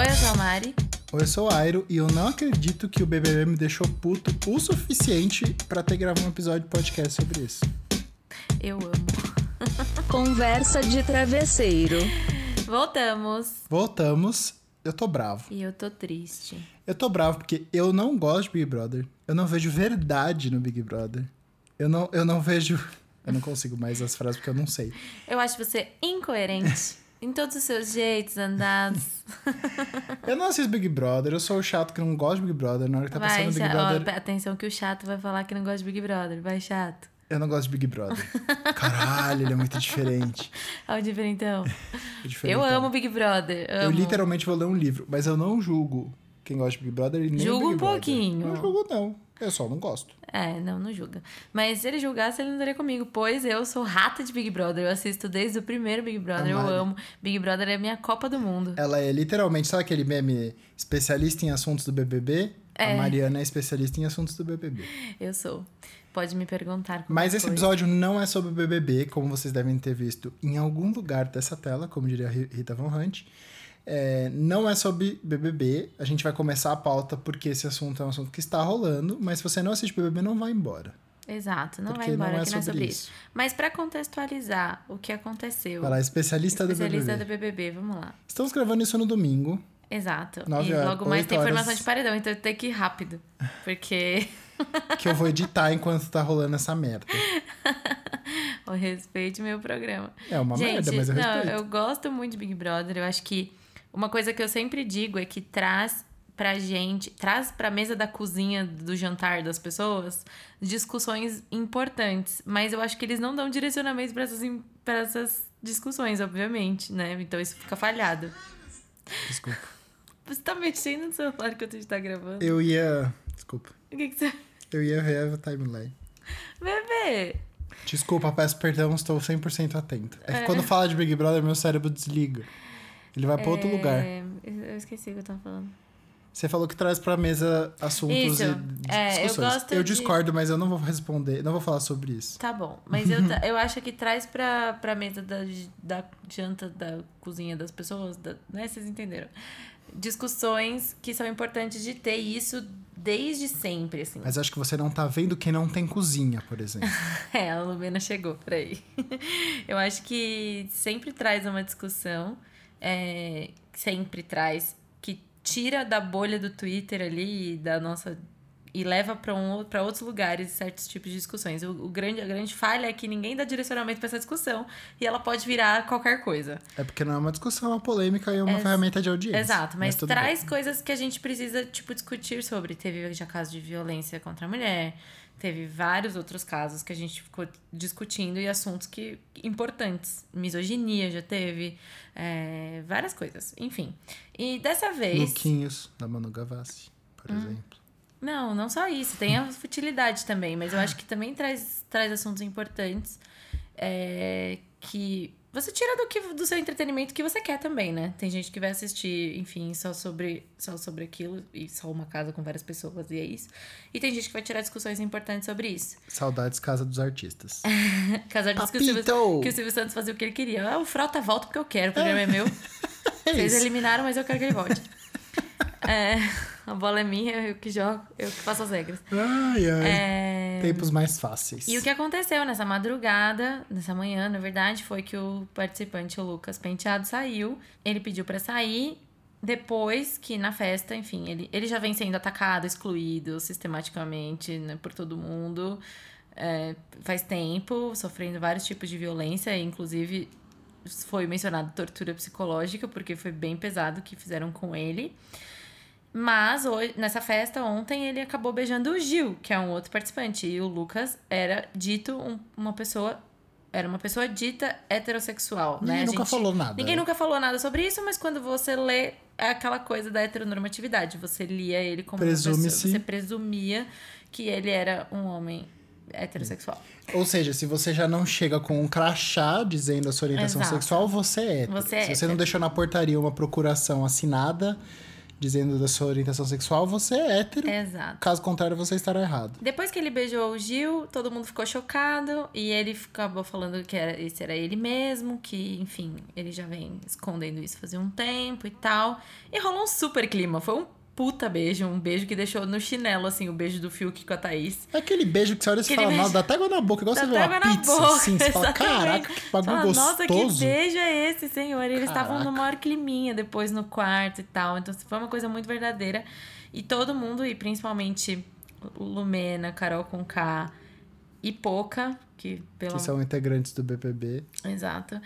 Oi, eu sou a Mari. Oi, eu sou o Airo e eu não acredito que o BBB me deixou puto o suficiente pra ter gravado um episódio de podcast sobre isso. Eu amo. Conversa de travesseiro. Voltamos. Voltamos. Eu tô bravo. E eu tô triste. Eu tô bravo porque eu não gosto de Big Brother. Eu não vejo verdade no Big Brother. Eu não, eu não vejo. Eu não consigo mais as frases porque eu não sei. Eu acho você incoerente em todos os seus jeitos, andados. Eu não assisto Big Brother, eu sou o chato que não gosta de Big Brother. Na hora que tá Vai, passando Big Brother, ó, atenção que o chato vai falar que não gosta de Big Brother. Vai, chato. eu não gosto de Big Brother. Caralho, ele é muito diferente. Olha o diferentão. É Eu diferentão. amo Big Brother. Eu Amo. literalmente vou ler um livro, mas eu não julgo quem gosta de Big Brother e nem Julgo um Brother. pouquinho. Não julgo, não. Eu só não gosto. É, não, não julga. Mas se ele julgasse, ele não daria comigo, pois eu sou rata de Big Brother. Eu assisto desde o primeiro Big Brother. Eu amo. Big Brother é a minha Copa do Mundo. Ela é literalmente, sabe aquele meme especialista em assuntos do BBB? É. A Mariana é especialista em assuntos do BBB. Eu sou. Pode me perguntar. Mas esse coisa. episódio não é sobre o BBB, como vocês devem ter visto em algum lugar dessa tela, como diria Rita Von Hunt. É, não é sobre BBB. A gente vai começar a pauta porque esse assunto é um assunto que está rolando, mas se você não assiste BBB, não vai embora. Exato, não Porque vai embora, não é que não é sobre isso. isso. Mas pra contextualizar o que aconteceu. Vai lá, especialista, especialista do do BBB. BBB, vamos lá. Estamos gravando isso no domingo. Exato. Nove e horas- logo mais tem horas. informação de paredão, então tem que ir rápido. Porque que eu vou editar enquanto tá rolando essa merda. eu respeite meu programa. É uma Gente, merda, mas eu não, respeito. eu gosto muito de Big Brother. Eu acho que uma coisa que eu sempre digo é que traz pra gente, traz pra mesa da cozinha do jantar das pessoas discussões importantes. Mas eu acho que eles não dão direcionamento pra essas, pra essas discussões, obviamente, né? Então isso fica falhado. Desculpa. Você tá mexendo no celular a gente tá gravando? Eu ia. Desculpa. O que, que você. Eu ia ver a timeline. Bebê! Desculpa, peço perdão, estou 100% atento. É que quando fala de Big Brother, meu cérebro desliga. Ele vai pra outro lugar. É, Eu esqueci o que eu tava falando. Você falou que traz pra mesa assuntos Isso. e É, eu discussões. eu de- discordo, mas eu não vou responder, não vou falar sobre isso. Tá bom, mas eu, eu acho que traz pra, pra mesa da, da janta da cozinha das pessoas, da- né? Vocês entenderam? Discussões que são importantes de ter isso desde sempre, assim. Mas acho que você não tá vendo quem não tem cozinha, por exemplo. É, a Lumena chegou, peraí. Eu acho que sempre traz uma discussão, é, sempre traz, que tira da bolha do Twitter ali, da nossa. E leva para um, pra outros lugares certos tipos de discussões. O, o grande, a grande falha é que ninguém dá direcionamento para essa discussão e ela pode virar qualquer coisa. É porque não é uma discussão, é uma polêmica e é uma Ex- ferramenta de audiência. Exato, mas, tudo traz bem. coisas que a gente precisa, tipo, discutir sobre. Teve já casos de violência contra a mulher, teve vários outros casos que a gente ficou discutindo e assuntos que importantes. Misoginia já teve, é, várias coisas, enfim. E dessa vez. Luquinhos, da Manu Gavassi, por Hum. exemplo. Não, não só isso. Tem a futilidade também, mas eu acho que também traz, traz assuntos importantes é, que você tira do, que, do seu entretenimento que você quer também, né? Tem gente que vai assistir, enfim, só sobre, só sobre aquilo e só uma casa com várias pessoas e é isso. E tem gente que vai tirar discussões importantes sobre isso. Saudades Casa dos Artistas. O, Silvio, Papito! que o Silvio Santos fazia o que ele queria. Ah, o Frota volta porque eu quero, o programa é meu. É Vocês eliminaram, mas eu quero que ele volte. É, a bola é minha, eu que jogo, eu que faço as regras. Ai, ai. É, Tempos mais fáceis. E o que aconteceu nessa madrugada, nessa manhã, na verdade, foi que o participante, o Lucas Penteado, saiu. Ele pediu pra sair. Depois que na festa, enfim, ele, ele já vem sendo atacado, excluído sistematicamente né, por todo mundo. é, faz tempo, sofrendo vários tipos de violência, inclusive foi mencionado tortura psicológica, porque foi bem pesado o que fizeram com ele. Mas hoje, nessa festa, ontem, ele acabou beijando o Gil, que é um outro participante. E o Lucas era dito um- uma pessoa. Era uma pessoa dita heterossexual, Ninguém né? A nunca gente- falou nada. Ninguém nunca falou nada sobre isso, mas quando você lê, é aquela coisa da heteronormatividade. Você lia ele como uma Presume-se- pessoa. Você presumia que ele era um homem heterossexual. Ou seja, se você já não chega com um crachá dizendo a sua orientação Exato. sexual, você é. Você é se você não deixou na portaria uma procuração assinada dizendo da sua orientação sexual, você é hétero. Exato. Caso contrário, você estará errado. Depois que ele beijou o Gil, todo mundo ficou chocado e ele acabou falando que era, esse era ele mesmo, que, enfim, ele já vem escondendo isso fazia um tempo e tal. E rolou um super clima. Foi um puta beijo, um beijo que deixou no chinelo, assim, o beijo do Fiuk com a Thaís. É aquele beijo que você olha e fala, beijo- nossa, dá até água na boca, igual Dá você vê uma pizza, boca, assim, você fala, caraca, que bagulho Fala, Nossa, que gostoso. beijo é esse, senhor? E eles estavam no maior climinha depois no quarto e tal. Então foi uma coisa muito verdadeira. E todo mundo, e principalmente Lumena, Carol com K e Poca, que pelo Que são integrantes do BBB. Exato.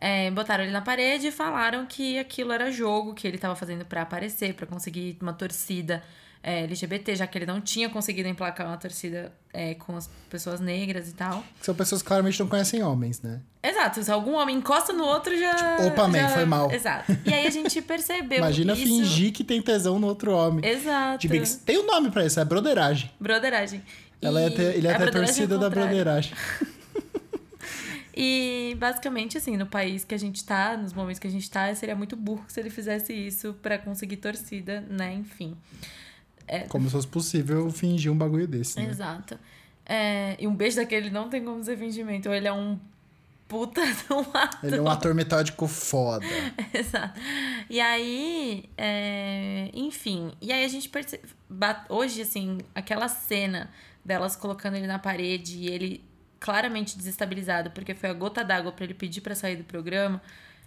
É, botaram ele na parede e falaram que aquilo era jogo que ele tava fazendo pra aparecer, pra conseguir uma torcida é, LGBT, já que ele não tinha conseguido emplacar uma torcida é, com as pessoas negras e tal. São pessoas que claramente não conhecem homens, né? Exato, se algum homem encosta no outro, já. Opa, man, já- foi mal. Exato. E aí a gente percebeu. Imagina isso... fingir que tem tesão no outro homem. Exato. De. Tem um nome pra isso, é broderagem. Broderagem. Ela E ia ter, ele a broderagem é o torcida da broderagem. E basicamente, assim, no país que a gente tá, nos momentos que a gente tá, seria muito burro se ele fizesse isso pra conseguir torcida, né? Enfim. Como se fosse possível fingir um bagulho desse, né? Exato. É, e um beijo daquele não tem como ser fingimento. Ou ele é um puta de um ator. Ele é um ator metódico foda. Exato. E aí, é, enfim. E aí a gente percebe. Hoje, assim, aquela cena delas colocando ele na parede e ele claramente desestabilizado, porque foi a gota d'água pra ele pedir pra sair do programa.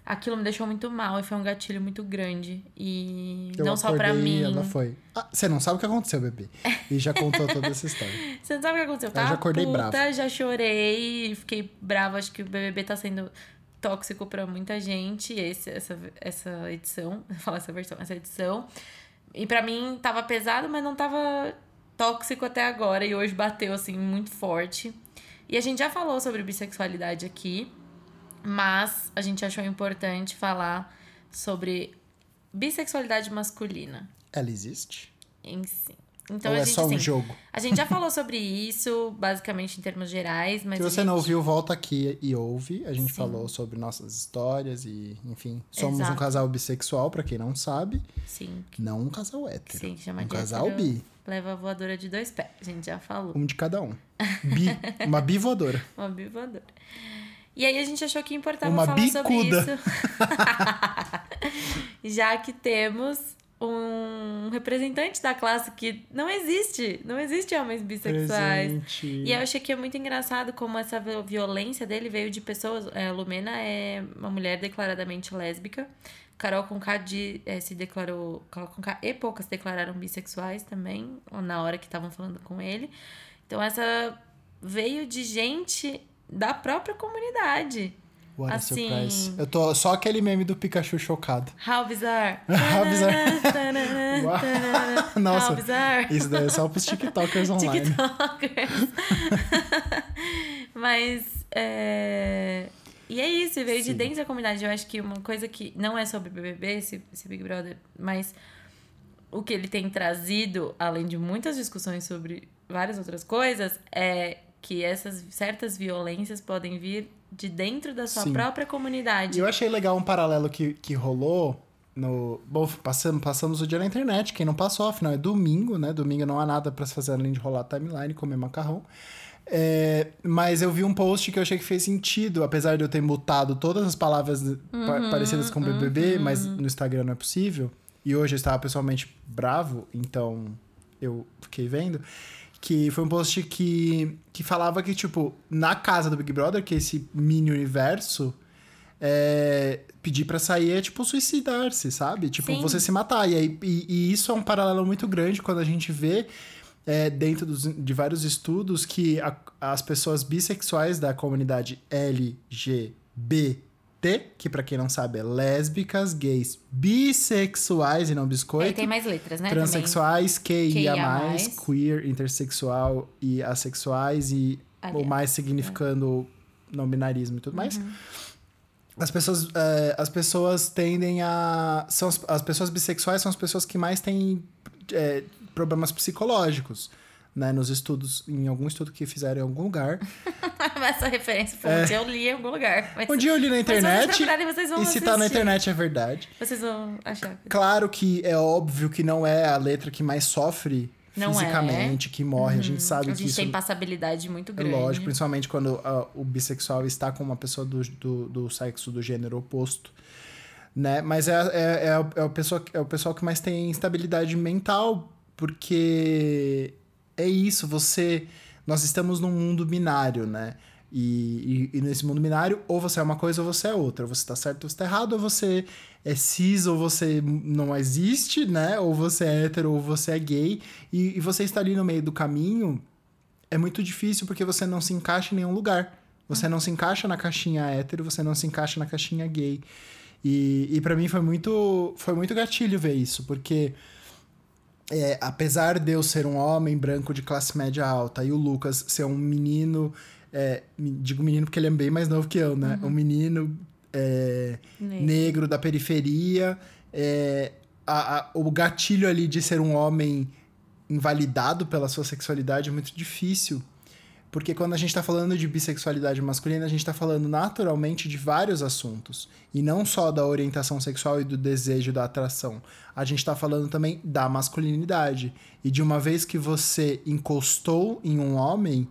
Aquilo me deixou muito mal e foi um gatilho muito grande. E Eu não só e mim. ela foi. Ah, você não sabe o que aconteceu, bebê. E já contou toda essa história. Você não sabe o que aconteceu? Eu Tá já acordei puta, brava. já chorei, fiquei brava. Acho que o BBB tá sendo tóxico pra muita gente. Esse, essa, essa edição, vou falar essa versão, essa edição. E pra mim tava pesado, mas não tava tóxico até agora. E hoje bateu, assim, muito forte. E a gente já falou sobre bissexualidade aqui, mas a gente achou importante falar sobre bissexualidade masculina Ela existe? em si. Então Ou a é gente, só um assim, jogo? a gente já falou sobre isso, basicamente em termos gerais, mas. Se você gente- não ouviu, volta aqui e ouve. A gente Sim. falou sobre nossas histórias e, enfim. Somos um Exato. casal bissexual, pra quem não sabe. Sim, Não um casal hétero. sim, chama um de casal hétero, bi. Leva a voadora de dois pés, a gente já falou. Um de cada um. Bi. Uma bivoadora. Uma bivoadora. E aí a gente achou que importava Uma falar bicuda. sobre isso. Já que temos um representante da classe que não existe. Não existe homens bissexuais. Presente. E eu achei que é muito engraçado como essa vi- violência dele veio de pessoas. É, a Lumena é uma mulher declaradamente lésbica. Carol Conká de, é, se declarou. Carol Conká e poucas se declararam bissexuais também, na hora que estavam falando com ele. Então essa veio de gente da própria comunidade. What a assim- surprise. Eu tô só aquele meme do Pikachu chocado. How bizarre! How bizarre. Nossa, How bizarre! Isso daí é só pros TikTokers online. TikTokers. Mas, é... E é isso, e veio de Sim. dentro da comunidade. Eu acho que uma coisa que não é sobre BBB, esse, esse Big Brother, mas o que ele tem trazido, além de muitas discussões sobre várias outras coisas, é que essas certas violências podem vir de dentro da sua Sim. própria E comunidade. eu achei legal um paralelo que, que rolou no. Bom, passamos, passamos o dia na internet. Quem não passou, afinal é domingo, né? Domingo não há nada pra se fazer além de rolar timeline e comer macarrão. É, mas eu vi um post que eu achei que fez sentido, apesar de eu ter mutado todas as palavras pa- parecidas com BBB, mas no Instagram não é possível. E hoje eu estava pessoalmente bravo, então eu fiquei vendo. Que foi um post que, que falava que, tipo, na casa do Big Brother, que é esse mini universo, é, pedir pra sair é tipo suicidar-se, sabe? Tipo, Sim. você se matar. E, aí, e, e isso é um paralelo muito grande quando a gente vê é, dentro dos- de vários estudos que a- as pessoas bissexuais da comunidade LGBT, que pra quem não sabe é lésbicas, gays, bissexuais e não É, biscoito, tem mais letras, né? transexuais, QIA+, QIA+, queer, intersexual e assexuais e Ali- o mais significando não binarismo e tudo mais. As pessoas, é, as pessoas tendem a. São as, as pessoas bissexuais são as pessoas que mais têm é, problemas psicológicos. Né, nos estudos, em algum estudo que fizeram em algum lugar, Essa referência foi um dia eu li em algum lugar. Mas, Um dia eu li na internet e se tá na internet é verdade. Vocês vão achar. Claro que é óbvio que não é a letra que mais sofre Não fisicamente, que morre. A gente sabe A que gente isso tem passabilidade muito é grande. lógico, principalmente quando ah, o bissexual está com uma pessoa do, do, do sexo do gênero oposto. Né? Mas é, é, é, é, o pessoal, é o pessoal que mais tem instabilidade mental, porque é isso, você. Nós estamos num mundo binário, né? E, e, e nesse mundo binário, ou você é uma coisa ou você é outra. Você tá certo ou você tá errado, ou você é cis ou você não existe, né? Ou você é hétero ou você é gay. E, e você está ali no meio do caminho é muito difícil porque você não se encaixa em nenhum lugar. Você não se encaixa na caixinha hétero, você não se encaixa na caixinha gay. E, e para mim foi muito, foi muito gatilho ver isso, porque é, apesar de eu ser um homem branco de classe média alta e o Lucas ser um menino, é, digo menino porque ele é bem mais novo que eu, né? Um menino é, Negro. negro da periferia, é, a- a- o gatilho ali de ser um homem invalidado pela sua sexualidade é muito difícil. Porque quando a gente tá falando de bissexualidade masculina, a gente tá falando naturalmente de vários assuntos. E não só da orientação sexual e do desejo da atração. A gente tá falando também da masculinidade. E de uma vez que você encostou em um homem,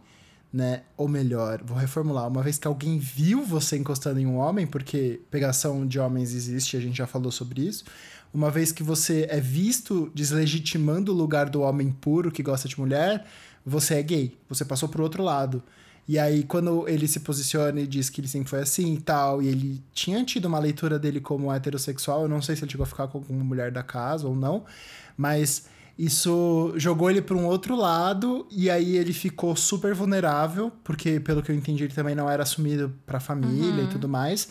né? Ou melhor, vou reformular. Uma vez que alguém viu você encostando em um homem, porque pegação de homens existe, a gente já falou sobre isso. Uma vez que você é visto deslegitimando o lugar do homem puro que gosta de mulher, você é gay. Você passou pro outro lado. E aí, quando ele se posiciona e diz que ele sempre foi assim e tal, e ele tinha tido uma leitura dele como heterossexual, eu não sei se ele chegou a ficar com alguma mulher da casa ou não, mas isso jogou ele para um outro lado e aí ele ficou super vulnerável, porque pelo que eu entendi ele também não era assumido para família e tudo mais.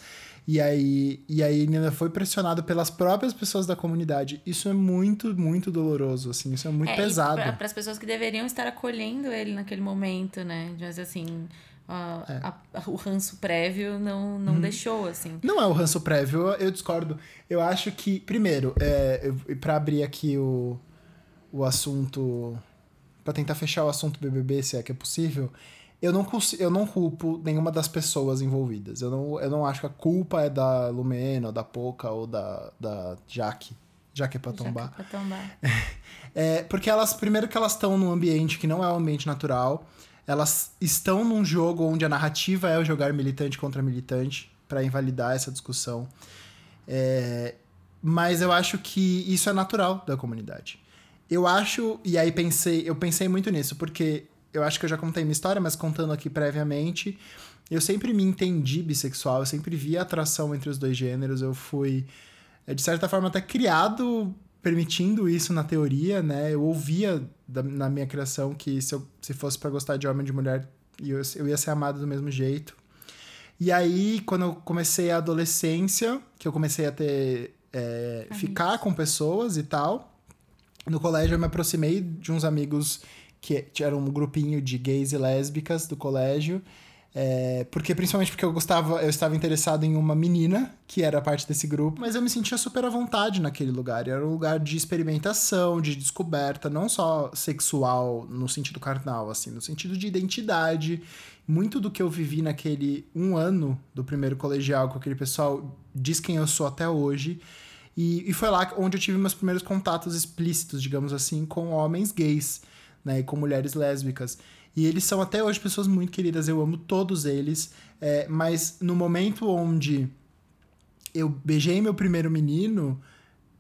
E aí, e aí ele ainda foi pressionado pelas próprias pessoas da comunidade. Isso é muito, muito doloroso, assim, isso é muito pesado. Para as pessoas que deveriam estar acolhendo ele naquele momento, né? Mas assim, a- É. a- a- o ranço prévio não, não Uhum. deixou, assim. Não é o ranço prévio, eu, eu discordo. Eu acho que, primeiro, é, pra abrir aqui o, o assunto. Pra tentar fechar o assunto BBB, se é que é possível, eu não, eu não culpo nenhuma das pessoas envolvidas. Eu não, eu não acho que a culpa é da Lumena, ou da Poca, ou da, da Jaque. Jaque é pra tombar. Já que é pra tombar. É, porque elas, primeiro que elas estão num ambiente que não é um ambiente natural, elas estão num jogo onde a narrativa é o jogar militante contra militante, para invalidar essa discussão. É, mas eu acho que isso é natural da comunidade. Eu acho, e aí pensei, eu pensei muito nisso, porque eu acho que eu já contei minha história, mas contando aqui previamente, eu sempre me entendi bissexual, eu sempre vi a atração entre os dois gêneros, eu fui, é, de certa forma, até criado permitindo isso na teoria, né? Eu ouvia da- na minha criação que se eu se fosse para gostar de homem e de mulher, eu, eu ia ser amado do mesmo jeito. E aí, quando eu comecei a adolescência, que eu comecei a ter. é, ficar com pessoas e tal, no colégio eu me aproximei de uns amigos que eram um grupinho de gays e lésbicas do colégio. é, porque principalmente porque eu gostava, eu estava interessado em uma menina que era parte desse grupo, mas eu me sentia super à vontade naquele lugar. Era um lugar de experimentação, de descoberta, não só sexual no sentido carnal, assim, no sentido de identidade. Muito do que eu vivi naquele um ano do primeiro colegial com aquele pessoal diz quem eu sou até hoje. E, e foi lá onde eu tive meus primeiros contatos explícitos, digamos assim, com homens gays, né? E com mulheres lésbicas. E eles são até hoje pessoas muito queridas, eu amo todos eles. é, mas no momento onde eu beijei meu primeiro menino,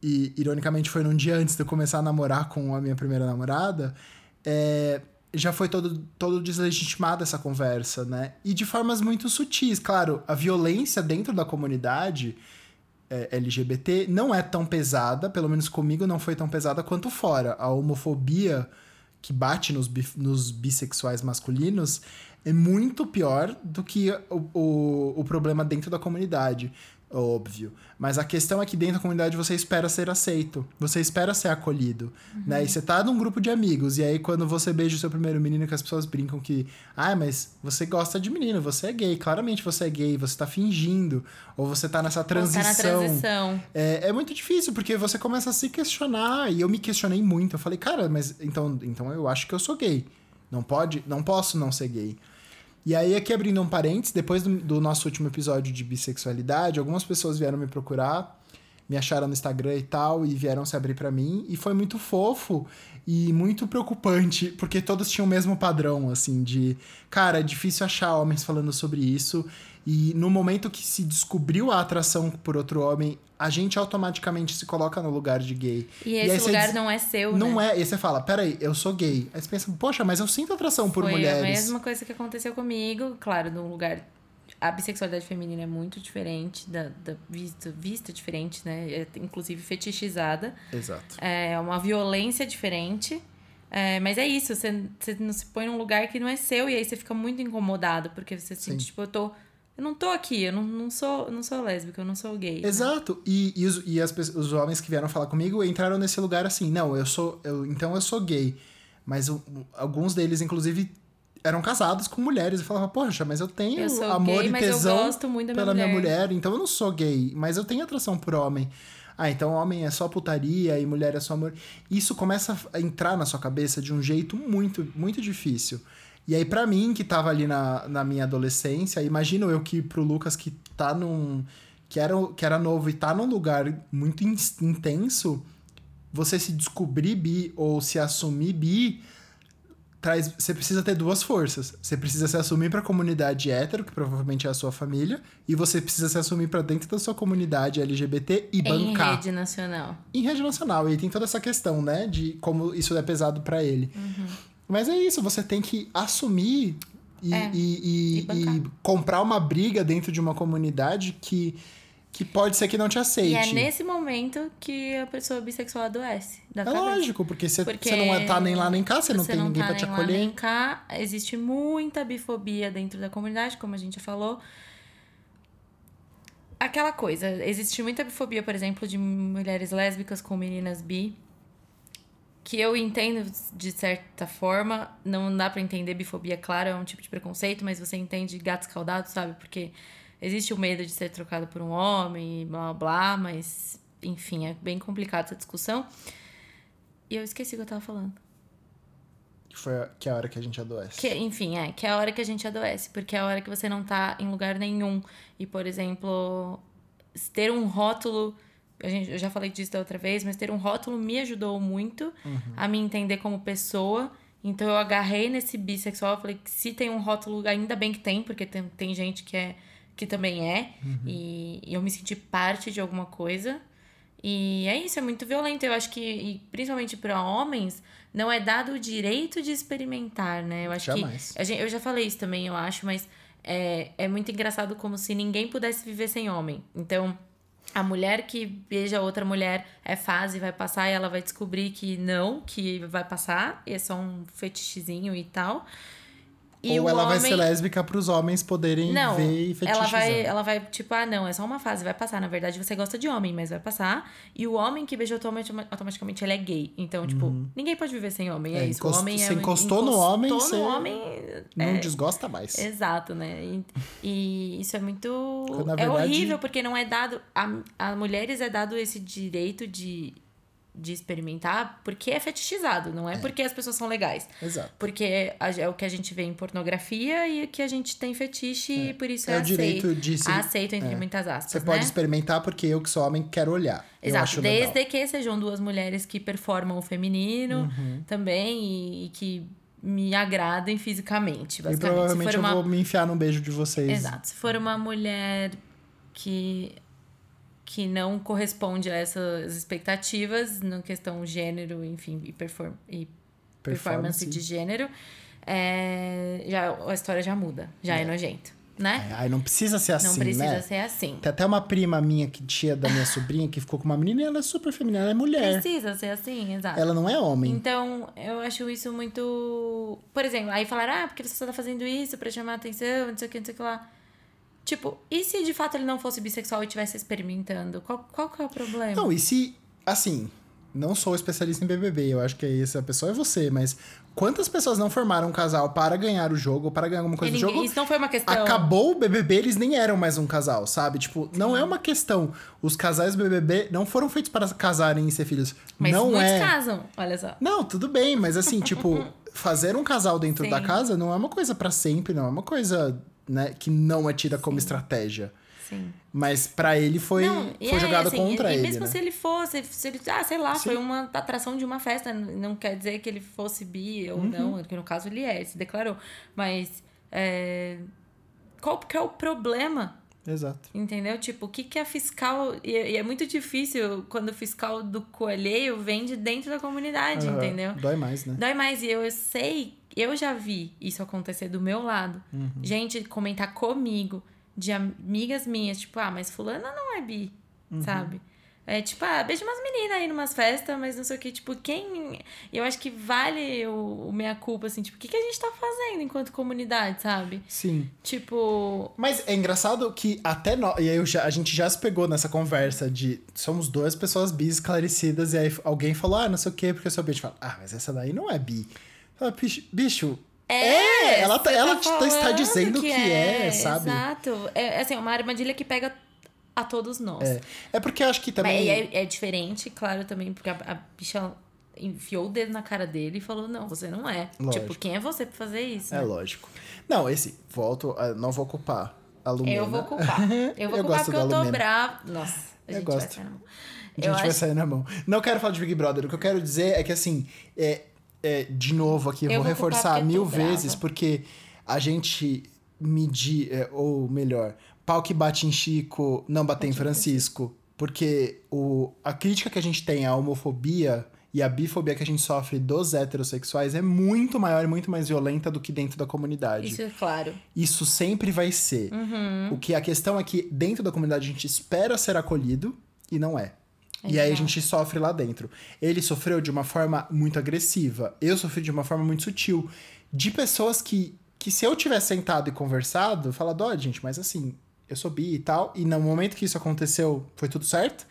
e ironicamente foi num dia antes de eu começar a namorar com a minha primeira namorada, é, já foi todo, todo deslegitimada essa conversa, né? E de formas muito sutis. Claro, a violência dentro da comunidade é, LGBT não é tão pesada, pelo menos comigo não foi tão pesada quanto fora. A homofobia que bate nos, nos bissexuais masculinos é muito pior do que o, o, o problema dentro da comunidade, óbvio. Mas a questão é que dentro da comunidade você espera ser aceito, você espera ser acolhido, né? E você tá num grupo de amigos, e aí quando você beija o seu primeiro menino, que as pessoas brincam que, ah, mas você gosta de menino, você é gay, claramente você é gay, você tá fingindo, ou você tá nessa transição. Tá na transição. É, é muito difícil, porque você começa a se questionar, e eu me questionei muito. Eu falei, cara, mas então, então eu acho que eu sou gay. Não pode, não posso não ser gay. E aí, aqui abrindo um parênteses, depois do, do nosso último episódio de bissexualidade, algumas pessoas vieram me procurar, me acharam no Instagram e tal, e vieram se abrir pra mim. E foi muito fofo e muito preocupante, porque todos tinham o mesmo padrão, assim, de... Cara, é difícil achar homens falando sobre isso. E no momento que se descobriu a atração por outro homem, a gente automaticamente se coloca no lugar de gay. E aí esse lugar diz- não é seu, Não né? é, e você fala, peraí, eu sou gay. Aí você pensa, poxa, mas eu sinto atração por Foi mulheres. a mesma coisa que aconteceu comigo, claro, num lugar. A bissexualidade feminina é muito diferente, da, da vista, vista diferente, né? É, inclusive fetichizada. Exato. É uma violência diferente. É, mas é isso, você, você não se põe num lugar que não é seu e aí você fica muito incomodado, porque você Sim. sente, tipo, eu tô. Eu não tô aqui, eu não, não, sou, eu não sou lésbica, eu não sou gay. né? Exato. E, e, os, e as, os homens que vieram falar comigo entraram nesse lugar assim, não, eu sou. Eu, então eu sou gay. Mas o- alguns deles, inclusive, eram casados com mulheres. E falavam, poxa, mas eu tenho Eu amor gay, e eu tesão minha pela minha mulher. mulher, então eu não sou gay, mas eu tenho atração por homem. Ah, então homem é só putaria e mulher é só amor. Isso começa a entrar na sua cabeça de um jeito muito, muito difícil. E aí, pra mim, que tava ali na, na minha adolescência, imagino eu que pro Lucas que tá num. que era, que era novo e tá num lugar muito in- intenso, você se descobrir bi ou se assumir bi traz você precisa ter duas forças. Você precisa se assumir para a comunidade hétero, que provavelmente é a sua família, e você precisa se assumir para dentro da sua comunidade LGBT e Em bancar rede nacional. em rede nacional. E aí tem toda essa questão, né, de como isso é pesado para ele. Uhum. Mas é isso, você tem que assumir e, É, e- e- e comprar uma briga dentro de uma comunidade que, que pode ser que não te aceite. E é nesse momento que a pessoa bissexual adoece. Da É cabeça. lógico, porque você não tá nem lá nem cá, você, não tem ninguém tá pra te nem lá, acolher. nem cá. Existe muita bifobia dentro da comunidade, como a gente já falou. Aquela coisa, existe muita bifobia, por exemplo, de mulheres lésbicas com meninas bi. Que eu entendo de certa forma, não dá pra entender bifobia, claro, é um tipo de preconceito, mas você entende gato escaldado, sabe? Porque existe o medo de ser trocado por um homem, blá blá mas enfim, é bem complicado essa discussão. E eu esqueci o que eu tava falando. Que foi a, que é a hora que a gente adoece. Que, enfim, é, que é a hora que a gente adoece, porque é a hora que você não tá em lugar nenhum. E, por exemplo, ter um rótulo. A gente, eu já falei disso da outra vez, mas ter um rótulo me ajudou muito a me entender como pessoa. Então eu agarrei nesse bissexual, eu falei que se tem um rótulo, ainda bem que tem, porque tem, tem gente que é que também é. E, e eu me senti parte de alguma coisa. E é isso, é muito violento. Eu acho que, e principalmente para homens, não é dado o direito de experimentar, né? Eu acho Jamais. que. gente- eu já falei isso também, eu acho, mas é, é muito engraçado como se ninguém pudesse viver sem homem. Então, a mulher que beija outra mulher é fase, vai passar e ela vai descobrir que não, que vai passar, e é só um fetichezinho e tal. E Ou ela vai homem- ser lésbica pros homens poderem não, ver e fetichizar. ela vai, ela vai, tipo, ah, não, é só uma fase, vai passar. Na verdade, você gosta de homem, mas vai passar. E o homem que beijou automa- automaticamente ele é gay. Então, tipo, ninguém pode viver sem homem. É, Uhum. É, isso. encost- o homem é. você encostou no homem, encostou você no homem. Não é, desgosta mais. Exato, né? E, e isso é muito. Quando, é verdade- horrível, porque não é dado. A, a mulheres é dado esse direito de, de experimentar porque é fetichizado, não é, porque as pessoas são legais. Exato. Porque é o que a gente vê em pornografia e que a gente tem fetiche e por isso é, É o aceito. direito de se- Aceito entre é. muitas aspas, Você né? pode experimentar porque eu que sou homem quero olhar. Exato, desde legal. que sejam duas mulheres que performam o feminino Uhum. também e, e que me agradem fisicamente, E basicamente. provavelmente Se for eu uma... vou me enfiar no beijo de vocês. Exato. Se for uma mulher que que não corresponde a essas expectativas na questão gênero, enfim, e, perform e performance. de gênero, é, já, a história já muda, já é, nojento, né? É, Aí não precisa ser assim, não precisa né? ser assim. Tem até uma prima minha que tia da minha sobrinha que ficou com uma menina e ela é super feminina, ela é mulher. Precisa ser assim, exato. Ela não é homem. Então, eu acho isso muito. Por exemplo, aí falaram, ah, porque você só tá fazendo isso pra chamar atenção, não sei o que, não sei o que lá. Tipo, e se de fato ele não fosse bissexual e estivesse experimentando? Qual, qual que é o problema? Não, e se, assim, não sou especialista em BBB, eu acho que essa pessoa é você, mas quantas pessoas não formaram um casal para ganhar o jogo, ou para ganhar alguma coisa E do ninguém- jogo? Isso não foi uma questão. Acabou o BBB, eles nem eram mais um casal, sabe? Tipo, não é uma questão. Os casais do BBB não foram feitos para casarem e ser filhos. Mas não muitos é. casam, olha só. Não, tudo bem, mas assim, tipo, fazer um casal dentro Sim. da casa não é uma coisa pra sempre, não é uma coisa, né, que não é tida como estratégia. Sim. Mas pra ele foi, Não, foi é, jogado assim, contra e, ele, E mesmo né? se ele fosse, se ele, ah, sei lá, Sim. foi uma atração de uma festa, não quer dizer que ele fosse bi ou Uhum. não, porque no caso ele é, ele se declarou. Mas é, qual que é o problema? Exato. Entendeu? Tipo, o que, que a fiscal. E, e é muito difícil quando o fiscal do coelheiro vem de dentro da comunidade, Aham. entendeu? Dói mais, né? Dói mais. E eu sei, eu já vi isso acontecer do meu lado. Uhum. Gente comentar comigo, de amigas minhas, tipo, ah, mas fulana não é bi, Uhum. sabe? É tipo, ah, beijo umas meninas aí numas festas, mas não sei o que, tipo, quem. Eu acho que vale o, o meia culpa, assim, tipo, o que, que a gente tá fazendo enquanto comunidade, sabe? Sim. Tipo. Mas é engraçado que até nós. E aí já- a gente já se pegou nessa conversa de somos duas pessoas bis esclarecidas, e aí alguém falou, ah, não sei o quê, porque eu sou bi. A gente fala, ah, mas essa daí não é bi. Fala, bicho, bicho É, ela tá- ela te- tá- está dizendo que é, sabe? Exato. É assim, é uma armadilha que pega a todos nós. É, é porque eu acho que também. é, é diferente, claro, também, porque a, a bicha enfiou o dedo na cara dele e falou: Não, você não é. Lógico. Tipo, quem é você pra fazer isso? É né? lógico. Não, esse, volto, a- não vou culpar a Lumena. Eu vou culpar. Eu vou Eu culpar gosto porque eu tô brava. Nossa, a Eu gente gosto. vai sair na mão. A Eu gente vai acho- sair na mão. Não quero falar de Big Brother. O que eu quero dizer é que, assim, é, é, de novo aqui, eu, Eu vou vou reforçar porque mil tô brava. vezes, porque a gente medir, é, ou melhor, pau que bate em Chico, não bater em Francisco. Porque o, a crítica que a gente tem à homofobia e a bifobia que a gente sofre dos heterossexuais é muito maior e muito mais violenta do que dentro da comunidade. Isso é claro. Isso sempre vai ser. Uhum. O que a questão é que dentro da comunidade a gente espera ser acolhido e não é. E aí a gente sofre lá dentro. Ele sofreu de uma forma muito agressiva. Eu sofri de uma forma muito sutil. De pessoas que, que se eu tivesse sentado e conversado, falado, ó, gente, mas assim, eu sou bi e tal. E no momento que isso aconteceu, foi tudo certo.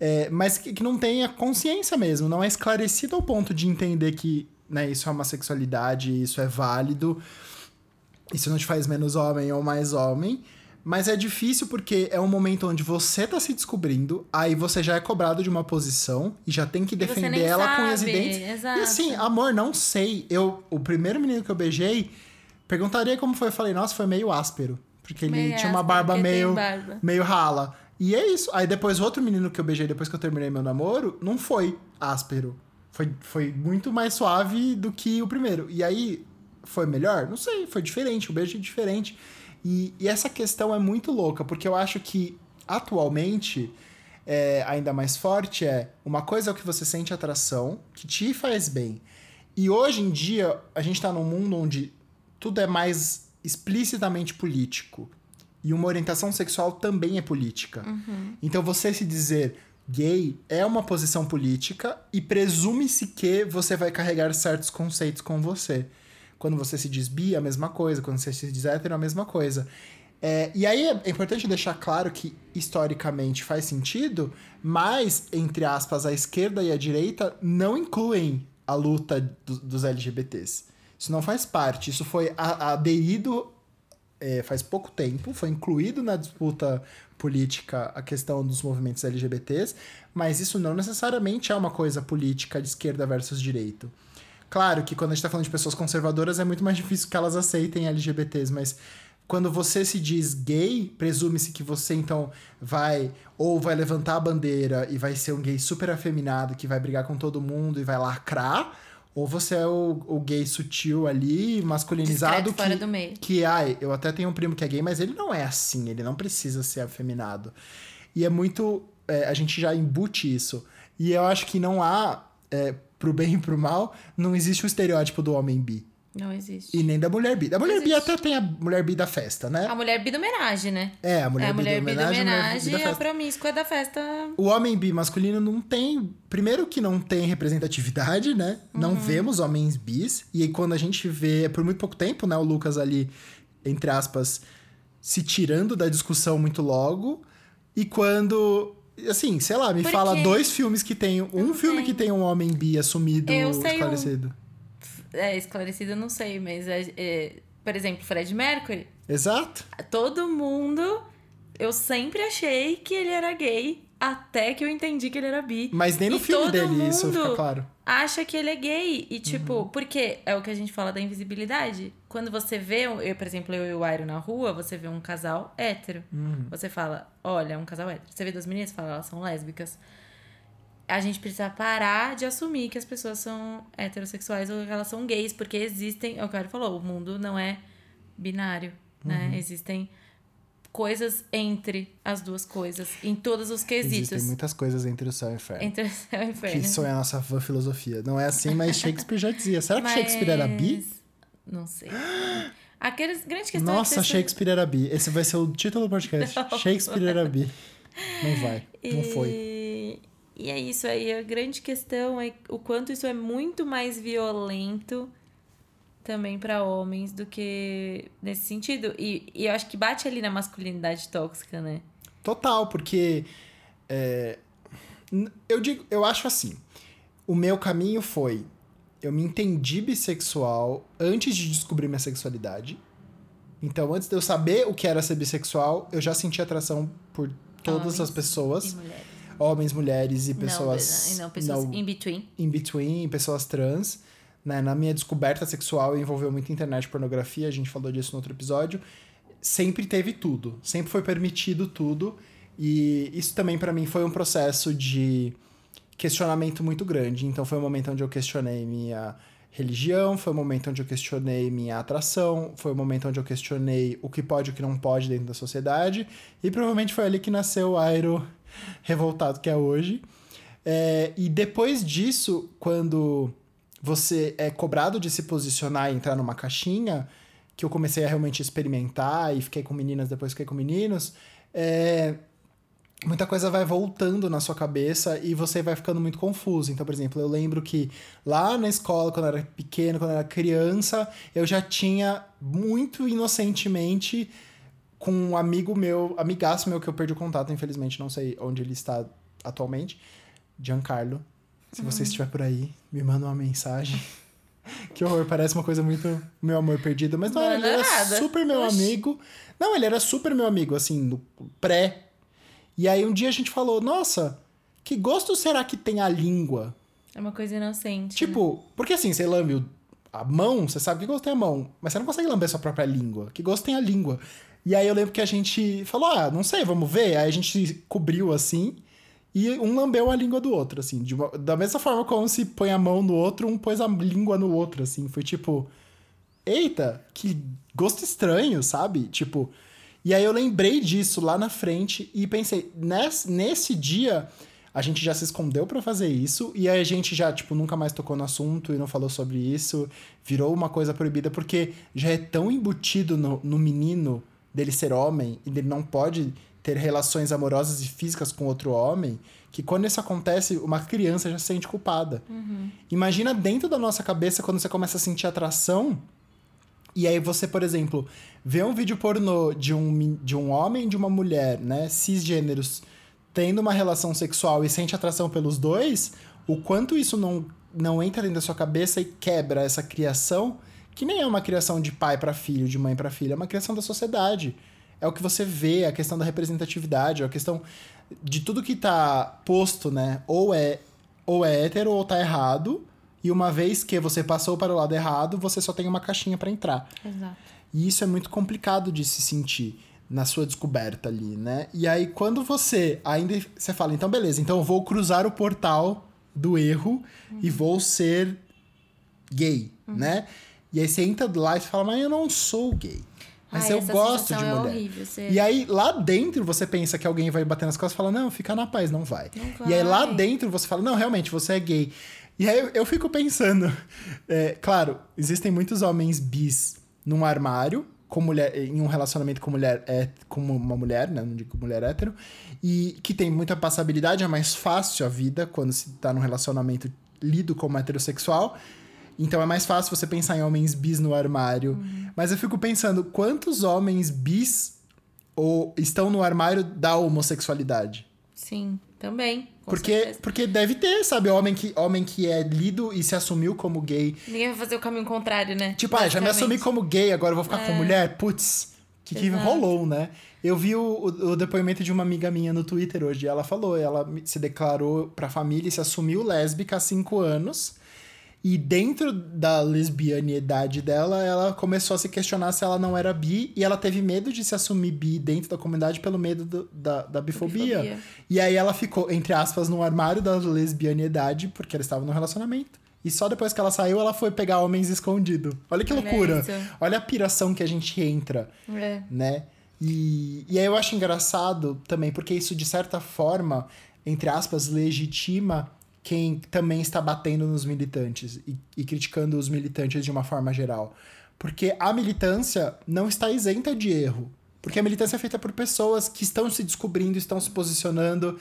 É, mas que, que não tenha consciência mesmo, não é esclarecido ao ponto de entender que né, isso é uma sexualidade, isso é válido, isso não te faz menos homem ou mais homem. Mas é difícil porque é um momento onde você tá se descobrindo, aí você já é cobrado de uma posição e já tem que defender ela com unhas e sabe, dentes. exato. E assim, amor, não sei. Eu, o primeiro menino que eu beijei, perguntaria como foi. Eu falei, nossa, foi meio áspero. Porque ele tinha uma barba meio, barba. meio rala. E é isso. Aí depois o outro menino que eu beijei depois que eu terminei meu namoro, não foi áspero. Foi, foi muito mais suave do que o primeiro. E aí, foi melhor? Não sei, foi diferente, o beijo é diferente. E, e essa questão é muito louca, porque eu acho que atualmente, é, ainda mais forte, é uma coisa é o que você sente atração, que te faz bem. E hoje em dia, a gente tá num mundo onde tudo é mais explicitamente político. E uma orientação sexual também é política. Então você se dizer gay é uma posição política e presume-se que você vai carregar certos conceitos com você. Quando você se diz bi, a mesma coisa. Quando você se diz hétero, a mesma coisa. É, e aí é importante deixar claro que historicamente faz sentido, mas, entre aspas, a esquerda e a direita não incluem a luta do- dos LGBTs. Isso não faz parte. Isso foi aderido é, faz pouco tempo, foi incluído na disputa política a questão dos movimentos LGBTs, mas isso não necessariamente é uma coisa política de esquerda versus direito. Claro que quando a gente tá falando de pessoas conservadoras é muito mais difícil que elas aceitem LGBTs, mas quando você se diz gay, presume-se que você então vai ou vai levantar a bandeira e vai ser um gay super afeminado que vai brigar com todo mundo e vai lacrar, ou você é o, o gay sutil ali, masculinizado Discreto, que, do meio. que, ai, eu até tenho um primo que é gay, mas ele não é assim, ele não precisa ser afeminado. E é muito. é, a gente já embute isso. E eu acho que não há, é, pro bem e pro mal, não existe o estereótipo do homem bi. Não existe. E nem da mulher bi. Da mulher bi existe. até tem a mulher bi da festa, né? A mulher bi do homenagem, né? É, a mulher, é a mulher bi do homenagem, a mulher bi homenagem da e a promíscua da festa. O homem bi masculino não tem. Primeiro que não tem representatividade, né? Não Uhum. vemos homens bis. E aí quando a gente vê, por muito pouco tempo, né? O Lucas ali, entre aspas, se tirando da discussão muito logo. E quando. Assim, sei lá, me fala dois filmes que tem. Um filme tem. que tem um homem bi assumido, Eu sei um. esclarecido. É, esclarecida eu não sei, mas é, é, por exemplo, Fred Mercury, Exato. todo mundo. Eu sempre achei que ele era gay até que eu entendi que ele era bi. Mas nem no E filme dele isso fica claro. acha que ele é gay. E, tipo, Uhum. porque é o que a gente fala da invisibilidade. Quando você vê, eu, por exemplo, eu e o Airo na rua, você vê um casal hétero. Uhum. Você fala, olha, é um casal hétero. Você vê duas meninas, fala, elas são lésbicas. A gente precisa parar de assumir que as pessoas são heterossexuais ou que elas são gays, porque existem, é o que o Airo falou, o mundo não é binário, Uhum. né? Existem coisas entre as duas coisas, em todos os quesitos. Existem muitas coisas entre o céu e o inferno. Entre o céu e o inferno. Que isso é a nossa filosofia. Não é assim, mas Shakespeare já dizia. Será que Shakespeare era bi? Não sei. Aqueles grande questão Nossa, que Shakespeare era bi. Esse vai ser o título do podcast. Shakespeare era bi. Não vai. Não foi. E... e é isso aí. A grande questão é o quanto isso é muito mais violento também pra homens do que nesse sentido. E, e eu acho que bate ali na masculinidade tóxica, né? Total, porque é, eu digo, eu acho assim. O meu caminho foi eu me entendi bissexual antes de descobrir minha sexualidade. Então, antes de eu saber o que era ser bissexual, eu já senti atração por todas Homens as pessoas, E mulheres. homens, mulheres e pessoas Não, não pessoas não- in between. in between, pessoas trans. Né? Na minha descoberta sexual envolveu muito internet e pornografia, a gente falou disso no outro episódio. Sempre teve tudo, sempre foi permitido tudo. E isso também pra mim foi um processo de questionamento muito grande. Então foi um momento onde eu questionei minha religião, foi um momento onde eu questionei minha atração, foi um momento onde eu questionei o que pode e o que não pode dentro da sociedade. E provavelmente foi ali que nasceu o Airo revoltado que é hoje. É, e depois disso, quando você é cobrado de se posicionar e entrar numa caixinha, que eu comecei a realmente experimentar e fiquei com meninas, depois fiquei com meninos, é, muita coisa vai voltando na sua cabeça e você vai ficando muito confuso. Então, por exemplo, eu lembro que lá na escola, quando eu era pequeno, quando eu era criança, eu já tinha muito inocentemente com um amigo meu, amigaço meu que eu perdi o contato, infelizmente, não sei onde ele está atualmente, Giancarlo. Se você estiver por aí, me manda uma mensagem. Que horror, parece uma coisa muito meu amor perdido, mas não, Não ele é era nada. super meu Oxi. amigo. Não, ele era super meu amigo, assim, no pré. E aí um dia a gente falou, nossa, que gosto será que tem a língua? É uma coisa inocente. Tipo, porque assim, você lambe a mão, você sabe que gosto tem a mão, mas você não consegue lamber sua própria língua. Que gosto tem a língua? E aí eu lembro que a gente falou, ah, não sei, vamos ver. Aí a gente cobriu assim, e um lambeu a língua do outro, assim. uma- da mesma forma como se põe a mão no outro, um pôs a língua no outro, assim. Foi tipo, eita, que gosto estranho, sabe? Tipo. E aí eu lembrei disso lá na frente e pensei, nesse, nesse dia a gente já se escondeu pra fazer isso e aí a gente já, tipo, nunca mais tocou no assunto e não falou sobre isso, virou uma coisa proibida porque já é tão embutido no, no menino dele ser homem e dele não pode ter relações amorosas e físicas com outro homem, que quando isso acontece, uma criança já se sente culpada. Imagina dentro da nossa cabeça quando você começa a sentir atração e aí você, por exemplo, vê um vídeo pornô de um, de um homem e de uma mulher, né, cisgêneros, tendo uma relação sexual e sente atração pelos dois, o quanto isso não, não entra dentro da sua cabeça e quebra essa criação, que nem é uma criação de pai para filho, de mãe para filha, é uma criação da sociedade. É o que você vê, a questão da representatividade, é a questão de tudo que tá posto, né? Ou é ou é hétero ou tá errado. E uma vez que você passou para o lado errado, você só tem uma caixinha para entrar. Exato. E isso é muito complicado de se sentir na sua descoberta ali, né? E aí quando você ainda você fala, então beleza, então eu vou cruzar o portal do erro e vou ser gay, né? E aí você entra lá e fala, mas eu não sou gay. Mas Ai, eu essa gosto de sensação mulher. É horrível. Você... E aí, lá dentro, você pensa que alguém vai bater nas costas e fala, não, fica na paz, não vai. Não E aí, lá vai. dentro, você fala, não, realmente, você é gay. E aí, eu, eu fico pensando, é, claro, existem muitos homens bis num armário, com mulher, em um relacionamento com mulher, é, com uma mulher, né, não digo mulher hétero, e que tem muita passabilidade, é mais fácil a vida quando se tá num relacionamento lido como heterossexual. Então é mais fácil você pensar em homens bis no armário. Mas eu fico pensando, quantos homens bis ou estão no armário da homossexualidade? Sim, também. Porque, certeza. porque deve ter, sabe, homem que, homem que é lido e se assumiu como gay. Ninguém vai fazer o caminho contrário, né? Tipo, ah, já me assumi como gay, agora eu vou ficar É. com mulher? Putz, que, que rolou, né? Eu vi o, o, depoimento de uma amiga minha no Twitter hoje. Ela falou, ela se declarou pra família e se assumiu lésbica há cinco anos. E dentro da lesbianidade dela, ela começou a se questionar se ela não era bi. E ela teve medo de se assumir bi dentro da comunidade pelo medo do- da, da bifobia. bifobia. E aí ela ficou, entre aspas, no armário da lesbianidade, porque ela estava no relacionamento. E só depois que ela saiu, ela foi pegar homens escondido. Olha que Olha loucura. isso. Olha a piração que a gente entra É. né? E, e aí eu acho engraçado também, porque isso, de certa forma, entre aspas, legitima quem também está batendo nos militantes e, e criticando os militantes de uma forma geral. Porque a militância não está isenta de erro. Porque a militância é feita por pessoas que estão se descobrindo, estão se posicionando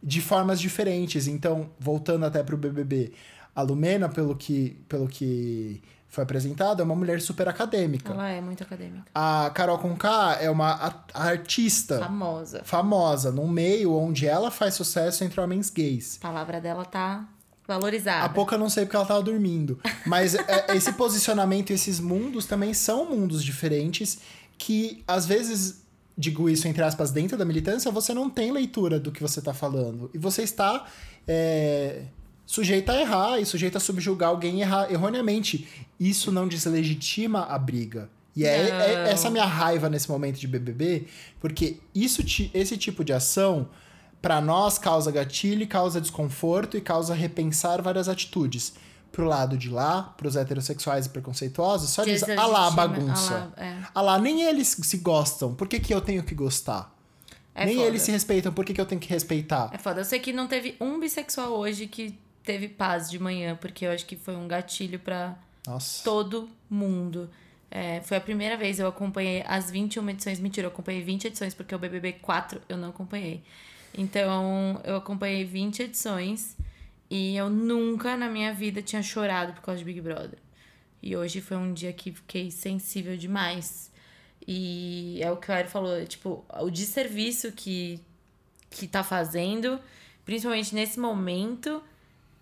de formas diferentes. Então, voltando até para o BBB, a Lumena, pelo que, pelo que foi apresentado, é uma mulher super acadêmica. Ela é muito acadêmica. A Carol Conká é uma artista Famosa. famosa num meio onde ela faz sucesso entre homens gays. A palavra dela tá valorizada. A pouco eu não sei porque ela tava dormindo. Mas é, esse posicionamento e esses mundos também são mundos diferentes que, às vezes, digo isso entre aspas, dentro da militância, você não tem leitura do que você tá falando. E você está é, sujeito a errar e sujeito a subjugar alguém errar, erroneamente. Isso não deslegitima a briga. E é, é essa minha raiva nesse momento de BBB, porque isso, esse tipo de ação Pra nós causa gatilho, causa desconforto e causa repensar várias atitudes. Pro lado de lá, pros heterossexuais e preconceituosos, só diz, ah lá, a Deslegitima- bagunça. ah lá, é. Ah lá, nem eles se gostam, por que, que eu tenho que gostar? É nem foda. eles se respeitam, por que, que eu tenho que respeitar? É foda. Eu sei que não teve um bissexual hoje que teve paz de manhã, porque eu acho que foi um gatilho Nossa. todo mundo. É, foi a primeira vez eu acompanhei as 21 edições. Mentira, eu acompanhei 20 edições, porque o BBB 4 eu não acompanhei. Então, eu acompanhei 20 edições e eu nunca na minha vida tinha chorado por causa de Big Brother. E hoje foi um dia que fiquei sensível demais. E é o que o Aero falou, tipo, o desserviço que, que tá fazendo, principalmente nesse momento,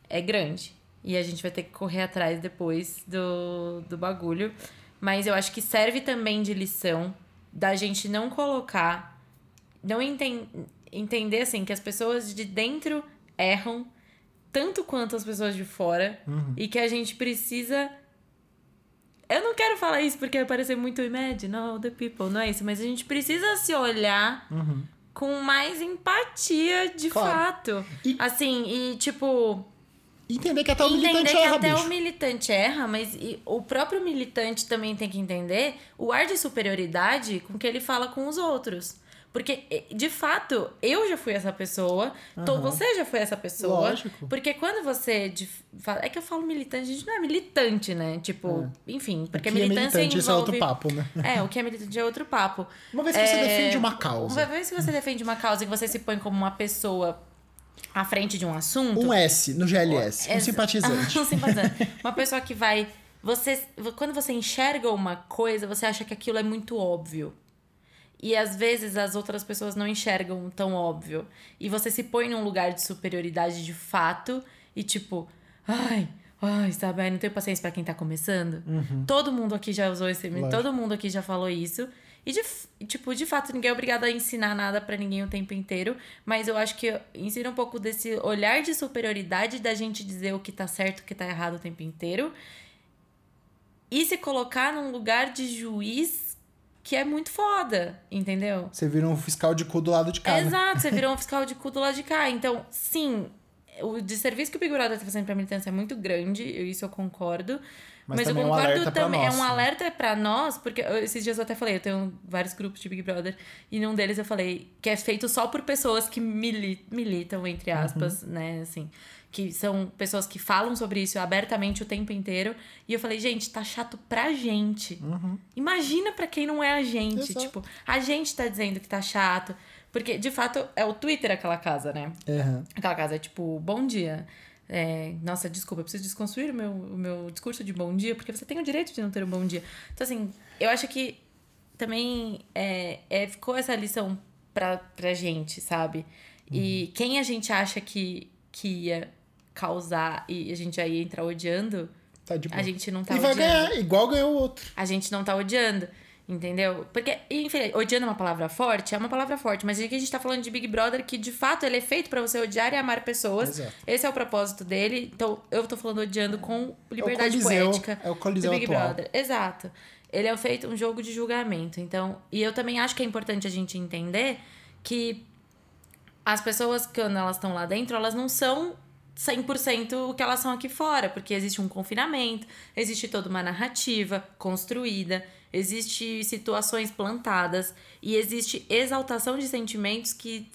é grande. E a gente vai ter que correr atrás depois do, do bagulho. Mas eu acho que serve também de lição da gente não colocar. Não enten, entender assim que as pessoas de dentro erram tanto quanto as pessoas de fora. E que a gente precisa. Eu não quero falar isso porque vai parecer muito imagine, no, the people, não é isso. Mas a gente precisa se olhar com mais empatia de Claro. fato. E- Assim, e tipo. Entender que até o Entender militante erra, até bicho. o militante erra, mas o próprio militante também tem que entender o ar de superioridade com que ele fala com os outros. Porque, de fato, eu já fui essa pessoa, Aham. você já foi essa pessoa. Lógico. Porque quando você. é que eu falo militante, a gente não é militante, né? Tipo, enfim, porque O que é militância militante, isso é outro envolve- papo, né? É, o que é militante é outro papo. Uma vez que você É, defende uma causa. Uma vez que você defende uma causa e que você se põe como uma pessoa à frente de um assunto. Um S no GLS, um simpatizante. um simpatizante. Uma pessoa que vai. Você, quando você enxerga uma coisa, você acha que aquilo é muito óbvio. E às vezes as outras pessoas não enxergam tão óbvio. E você se põe num lugar de superioridade de fato e tipo, ai, ai, sabe, ai, não tenho paciência pra quem tá começando. Todo mundo aqui já usou esse, Lógico. todo mundo aqui já falou isso. E de, tipo, de fato, ninguém é obrigado a ensinar nada pra ninguém o tempo inteiro, mas eu acho que ensina um pouco desse olhar de superioridade da gente dizer o que tá certo, o que tá errado o tempo inteiro. E se colocar num lugar de juiz que é muito foda, entendeu? Você vira um fiscal de cu do lado de cá, né? Exato, você virou um fiscal de cu do lado de cá. Então, sim, o desserviço que o Big Brother tá fazendo pra militância é muito grande, eu- isso eu concordo. Mas Mas, eu é um concordo pra também. nós, é um né? alerta pra nós, porque eu- esses dias eu até falei, eu tenho vários grupos de Big Brother, e num deles eu falei que é feito só por pessoas que mili- militam, entre Uhum. aspas, né, assim. Que são pessoas que falam sobre isso abertamente o tempo inteiro. E eu falei, gente, tá chato pra gente. Imagina pra quem não é a gente. Uhum. Exato. Tipo, a gente tá dizendo que tá chato. Porque, de fato, é o Twitter aquela casa, né? Aham. Aquela casa é tipo, bom dia. É, nossa, desculpa, eu preciso desconstruir o meu, o meu discurso de bom dia, porque você tem o direito de não ter um bom dia. Então, assim, eu acho que também é, é, ficou essa lição pra, pra gente, sabe? E quem a gente acha que, que ia causar e a gente já ia entrar odiando, Tá a gente não tá e vai odiando. ganhar, igual ganhou o outro. A gente não tá odiando. Entendeu? Porque, enfim, odiando é uma palavra forte, é uma palavra forte, mas aqui a gente tá falando de Big Brother que de fato ele é feito pra você odiar e amar pessoas. Exato. Esse é o propósito dele. Então, eu tô falando odiando com liberdade Coliseu- poética. é o Coliseu do Big atual. Brother. Exato. Ele é feito um jogo de julgamento. Então, e eu também acho que é importante a gente entender que as pessoas, quando elas estão lá dentro, elas não são 100% o que elas são aqui fora, porque existe um confinamento, existe toda uma narrativa construída, existe situações plantadas e existe exaltação de sentimentos que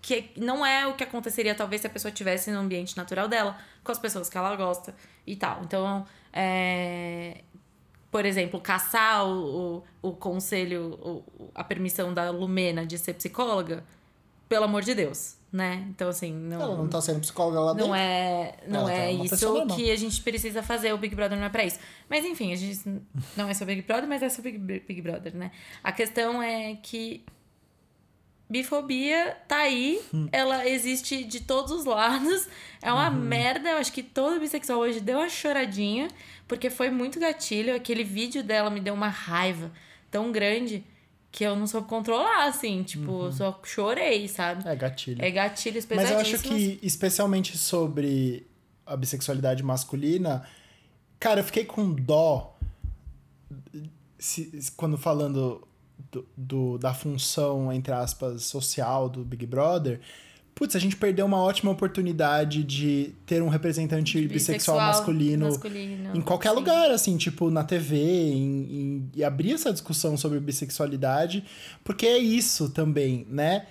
que não é o que aconteceria talvez se a pessoa estivesse no ambiente natural dela, com as pessoas que ela gosta e tal. Então, é, por exemplo, caçar o, o, o conselho, o, a permissão da Lumena de ser psicóloga, pelo amor de Deus, né? Então, assim, não, Ela não tá sendo psicóloga lá dentro. não é, não Ela tá é isso que a gente precisa fazer. O Big Brother não é pra isso. Mas enfim, a gente não é sobre Big Brother, mas é sobre Big Big Brother, né? A questão é que bifobia tá aí, Hum. ela existe de todos os lados. É uma Uhum. merda. Eu acho que todo bissexual hoje deu uma choradinha, porque foi muito gatilho. Aquele vídeo dela me deu uma raiva tão grande que eu não soube controlar, assim. Tipo, só chorei, sabe? É gatilho. É gatilhos Mas eu acho que, especialmente sobre a bissexualidade masculina, cara, eu fiquei com dó se- se- quando falando do, do- da função, entre aspas, social do Big Brother. Putz, a gente perdeu uma ótima oportunidade de ter um representante bissexual, masculino, masculino, em qualquer sim. lugar, assim, tipo na TV, em, em- e abrir essa discussão sobre bissexualidade, porque é isso também, né?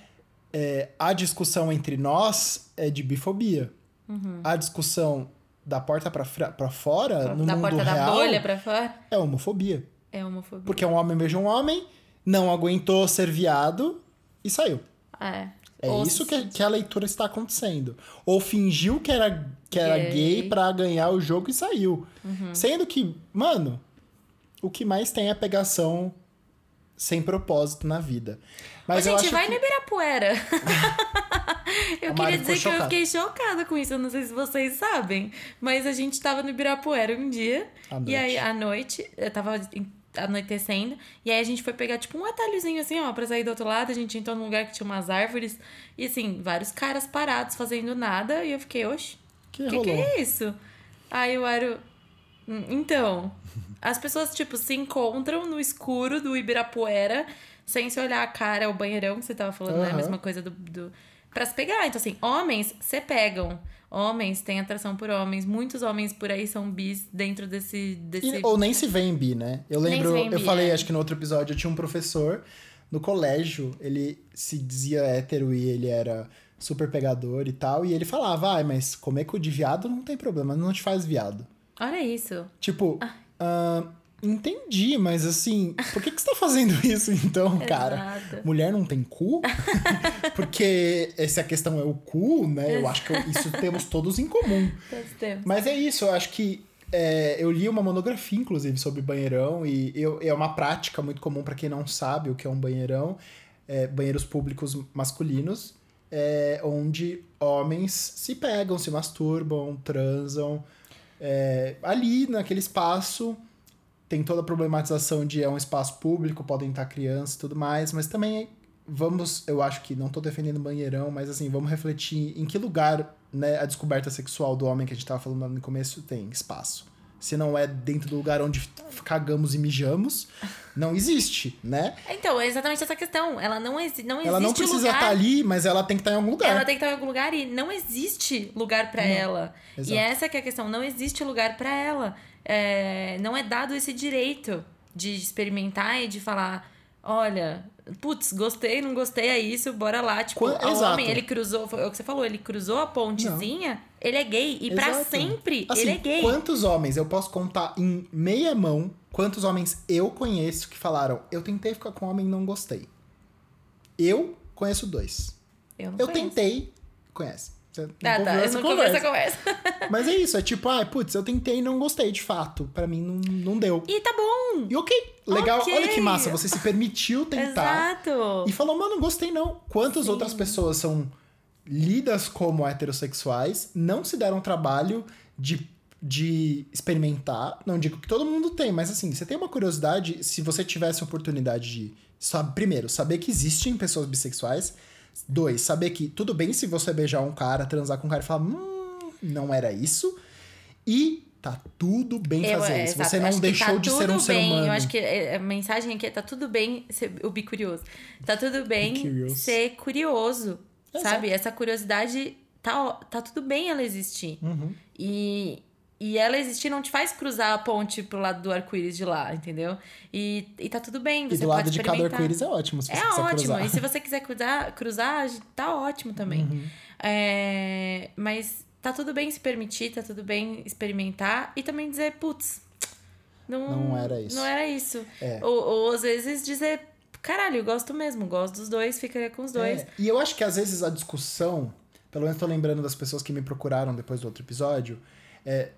É, a discussão entre nós é de bifobia. Uhum. A discussão da porta pra fora, no da mundo porta da real, bolha pra fora é homofobia. é homofobia. Porque um homem beija um homem, não aguentou ser viado e saiu. É. É isso que, que a leitura está acontecendo. Ou fingiu que era, que era Gay. Uhum. gay pra ganhar o jogo e saiu. Sendo que, mano, o que mais tem é pegação sem propósito na vida. Mas Ô, eu gente, acho vai que... no Ibirapuera. eu A queria dizer que eu chocada. fiquei chocada com isso. Eu não sei se vocês sabem. Mas a gente tava no Ibirapuera um dia. À E noite. aí, à noite, eu tava anoitecendo. E aí a gente foi pegar, tipo, um atalhozinho assim, ó, pra sair do outro lado. A gente entrou num lugar que tinha umas árvores. E assim, vários caras parados fazendo nada. E eu fiquei, oxe, Que o que, que é isso? Aí o Aro. "Hum, Então, as pessoas, tipo, se encontram no escuro do Ibirapuera, sem se olhar a cara, o banheirão que você tava falando, né? A mesma coisa do, do. Pra se pegar. Então, assim, homens se pegam. Homens têm atração por homens. Muitos homens por aí são bis dentro desse. desse... E- ou nem se vê em bi, né? Eu lembro, eu bi, falei, é. acho que no outro episódio, eu tinha um professor no colégio, ele se dizia hétero e ele era super pegador e tal, e ele falava, ah, mas comer cu de viado não tem problema, não te faz viado. Olha isso. Tipo, ah, entendi, mas assim, por que, que você tá fazendo isso então, cara? Exato. Mulher não tem cu? Porque se a questão é o cu, né? Eu acho que isso temos todos em comum. Todos temos. Mas é isso, eu acho que é, eu li uma monografia, inclusive, sobre banheirão, e eu- é uma prática muito comum para quem não sabe o que é um banheirão, é, banheiros públicos masculinos, é, onde homens se pegam, se masturbam, transam. é, ali, naquele espaço, tem toda a problematização de é um espaço público, podem estar crianças e tudo mais, mas também vamos, eu acho que não tô defendendo banheirão, mas assim, vamos refletir em que lugar, né, a descoberta sexual do homem que a gente tava falando no começo tem espaço. Se não é dentro do lugar onde cagamos e mijamos, não existe, né? Então, é exatamente essa questão. Ela não, exi não existe ela não precisa lugar... estar ali, mas ela tem que estar em algum lugar. Ela tem que estar em algum lugar e não existe lugar pra ela. Exato. E essa que é a questão, não existe lugar pra ela. É, não é dado esse direito de experimentar e de falar, olha, putz, gostei, não gostei, é isso, bora lá. Tipo, Quan- o exato. homem, ele cruzou, foi o que você falou, ele cruzou a pontezinha, ele é gay. E pra Exato. sempre, Assim, ele é gay. Quantos homens, eu posso contar em meia mão, quantos homens eu conheço que falaram, eu tentei ficar com homem e não gostei. Eu conheço dois. Eu, não Eu conheço. tentei. Conhece. Você não ouviu tá, eu essa não conheço essa conversa. Mas é isso, é tipo, ah, putz, eu tentei e não gostei de fato. Pra mim não, não deu. E tá bom. E ok, legal. Ok. Olha que massa, você se permitiu tentar. Exato. E falou, mano, não gostei não. Quantas Sim. outras pessoas são lidas como heterossexuais, não se deram trabalho de de experimentar. Não digo que todo mundo tem, mas assim, você tem uma curiosidade, se você tivesse a oportunidade de, sabe, primeiro, saber que existem pessoas bissexuais. Dois, saber que tudo bem se você beijar um cara, transar com um cara e falar, hum, não era isso. E tá tudo bem Eu, fazer é, isso. exato. Você Eu não acho que deixou tá de ser um ser bem. humano. Eu acho que é, a mensagem aqui é tá tudo bem ser o bicurioso. Tá tudo bem Bicurious. ser curioso, sabe? Essa curiosidade tá, tá tudo bem ela existir. Uhum. E, e ela existir não te faz cruzar a ponte pro lado do arco-íris de lá, entendeu? E, e tá tudo bem, E você do lado pode de cada arco-íris é ótimo, se você É ótimo. cruzar. E se você quiser cruzar, cruzar tá ótimo também. Uhum. É, mas tá tudo bem se permitir, tá tudo bem experimentar e também dizer, putz, não, Não era isso. Não era isso. É. Ou, ou às vezes dizer, caralho, eu gosto mesmo, gosto dos dois, ficaria com os dois. É, E eu acho que às vezes a discussão, pelo menos tô lembrando das pessoas que me procuraram depois do outro episódio, é,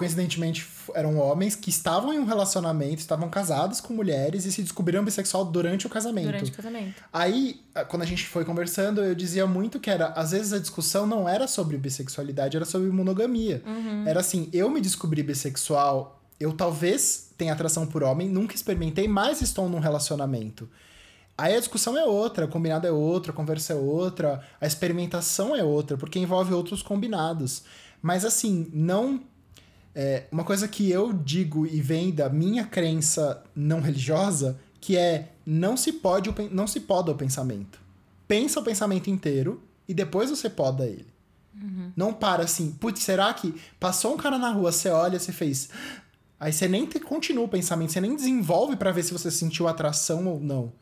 coincidentemente eram homens que estavam em um relacionamento, estavam casados com mulheres e se descobriram bissexual durante o casamento. Durante o casamento. Aí, a- quando a gente foi conversando, eu dizia muito que era, às vezes a discussão não era sobre bissexualidade, era sobre monogamia. Era assim, eu me descobri bissexual, eu talvez tenha atração por homem, nunca experimentei, mas estou num relacionamento. Aí a discussão é outra, o combinado é outro, a conversa é outra, a experimentação é outra, porque envolve outros combinados. Mas assim, não. É, uma coisa que eu digo e vem da minha crença não religiosa, que é não se pode não se poda o pensamento. Pensa o pensamento inteiro e depois você poda ele. Não para assim, putz, será que passou um cara na rua, você olha, você fez. Aí você nem te- continua o pensamento, você nem desenvolve pra ver se você sentiu atração ou não.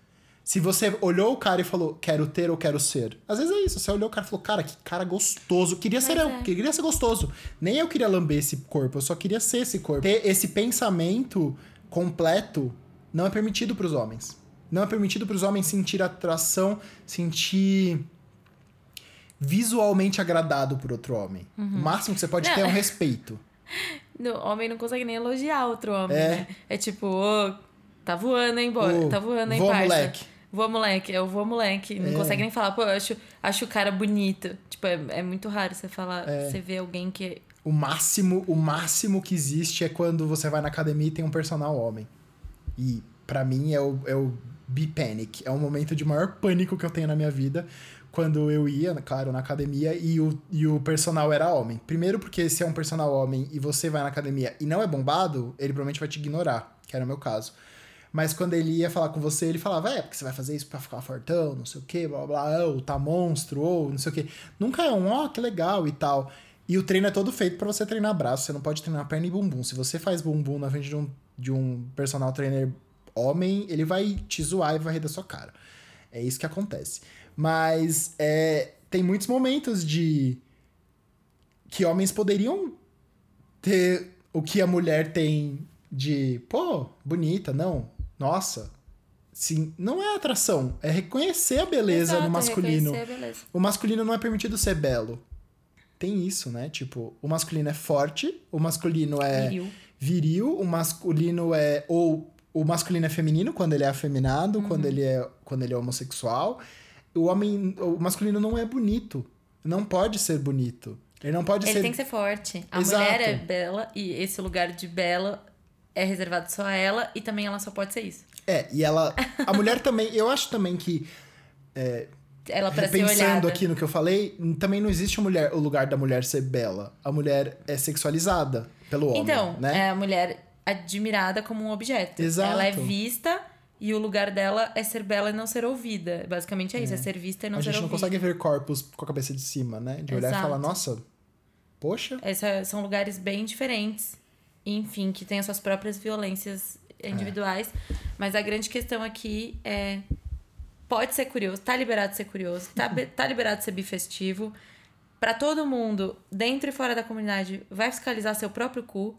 Se você olhou o cara e falou, quero ter ou quero ser. Às vezes é isso, você olhou o cara e falou, cara, que cara gostoso. Queria ser Pois eu, é. queria ser gostoso. Nem eu queria lamber esse corpo, eu só queria ser esse corpo. Ter esse pensamento completo não é permitido pros homens. Não é permitido pros homens sentir atração, sentir visualmente agradado por outro homem. O máximo que você pode Não. ter é um respeito. O homem não consegue nem elogiar outro homem, É. né? É tipo, ô, tá voando, hein, boy? Ô, tá voando, hein, voa, parça? moleque. Voa, moleque. É o voa, moleque. Não É. consegue nem falar, pô, eu acho, acho o cara bonito. Tipo, é, é muito raro você falar, É. você vê alguém que... O máximo, o máximo que existe é quando você vai na academia e tem um personal homem. E pra mim é o, é o B-Panic. É o momento de maior pânico que eu tenho na minha vida. Quando eu ia, claro, na academia e o, e o personal era homem. Primeiro porque se é um personal homem e você vai na academia e não é bombado, ele provavelmente vai te ignorar, que era o meu caso. Mas quando ele ia falar com você, ele falava, é, porque você vai fazer isso pra ficar fortão, não sei o que, blá blá, ou tá monstro, ou não sei o que. Nunca é um, ó, que legal e tal. E o treino é todo feito pra você treinar braço, você não pode treinar perna e bumbum. Se você faz bumbum na frente de um, de um personal trainer homem, ele vai te zoar e vai rir da sua cara. É isso que acontece. Mas é, tem muitos momentos de que homens poderiam ter o que a mulher tem de, pô, bonita, não, nossa. Sim, não é atração, é reconhecer a beleza Exato, no masculino. beleza. O masculino não é permitido ser belo. Tem isso, né? Tipo, o masculino é forte, o masculino é Viril. viril, o masculino é ou o masculino é feminino quando ele é afeminado, quando Uhum. ele é quando ele é homossexual. O homem, o masculino não é bonito, não pode ser bonito. Ele não pode Ele ser tem que ser forte. A Exato. mulher é bela e esse lugar de bela é reservado só a ela e também ela só pode ser isso. É, e ela a mulher também, eu acho também que Ela pra olhada. aqui no que eu falei, também não existe a mulher, o lugar da mulher ser bela. A mulher é sexualizada pelo homem, Então, né? é a mulher admirada como um objeto. Exato. Ela é vista e o lugar dela é ser bela e não ser ouvida. Basicamente é isso, é, ser vista e não a ser gente não ouvida. consegue ver corpos com a cabeça de cima, né? De olhar e Exato. falar, nossa, poxa. Essa- são lugares bem diferentes. Enfim, que têm as suas próprias violências individuais. Mas a grande questão aqui é. Pode ser curioso, tá liberado de ser curioso, tá, tá liberado de ser bifestivo. Pra todo mundo, dentro e fora da comunidade, vai fiscalizar seu próprio cu.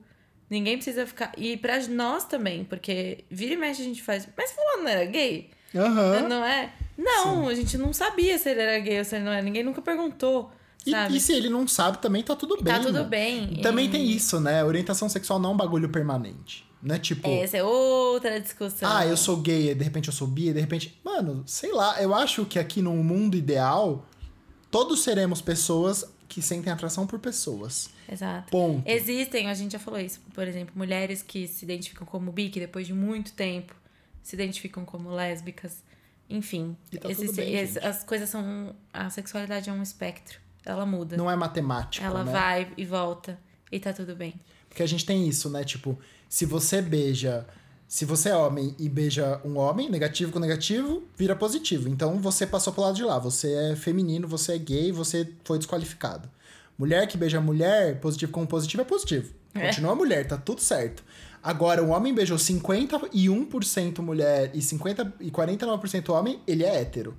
Ninguém precisa ficar. E pra nós também, porque vira e mexe a gente faz. Mas fulano não era gay? Aham. Não é? Não, a gente não sabia se ele era gay ou se ele não era. Ninguém nunca perguntou. E, e se ele não sabe, também tá tudo bem. Tá tudo né? bem. Também E- tem isso, né? Orientação sexual não é um bagulho permanente. Não é tipo, Essa é outra discussão. ah, eu sou gay, de repente eu sou bi, de repente. Mano, sei lá, eu acho que aqui no mundo ideal, todos seremos pessoas que sentem atração por pessoas. Exato. Ponto. Existem, a gente já falou isso, por exemplo, mulheres que se identificam como bi, que depois de muito tempo se identificam como lésbicas. Enfim, tá existe- bem, as coisas são. A sexualidade é um espectro. Ela muda. Não é matemática, Ela né? vai e volta. E tá tudo bem. Porque a gente tem isso, né? Tipo, se você beija. Se você é homem e beija um homem, negativo com negativo, vira positivo. Então você passou pro lado de lá. Você é feminino, você é gay, você foi desqualificado. Mulher que beija mulher, positivo com positivo é positivo. É. Continua mulher, tá tudo certo. Agora, o homem beijou 51% mulher e 50 e 49% homem, ele é hétero.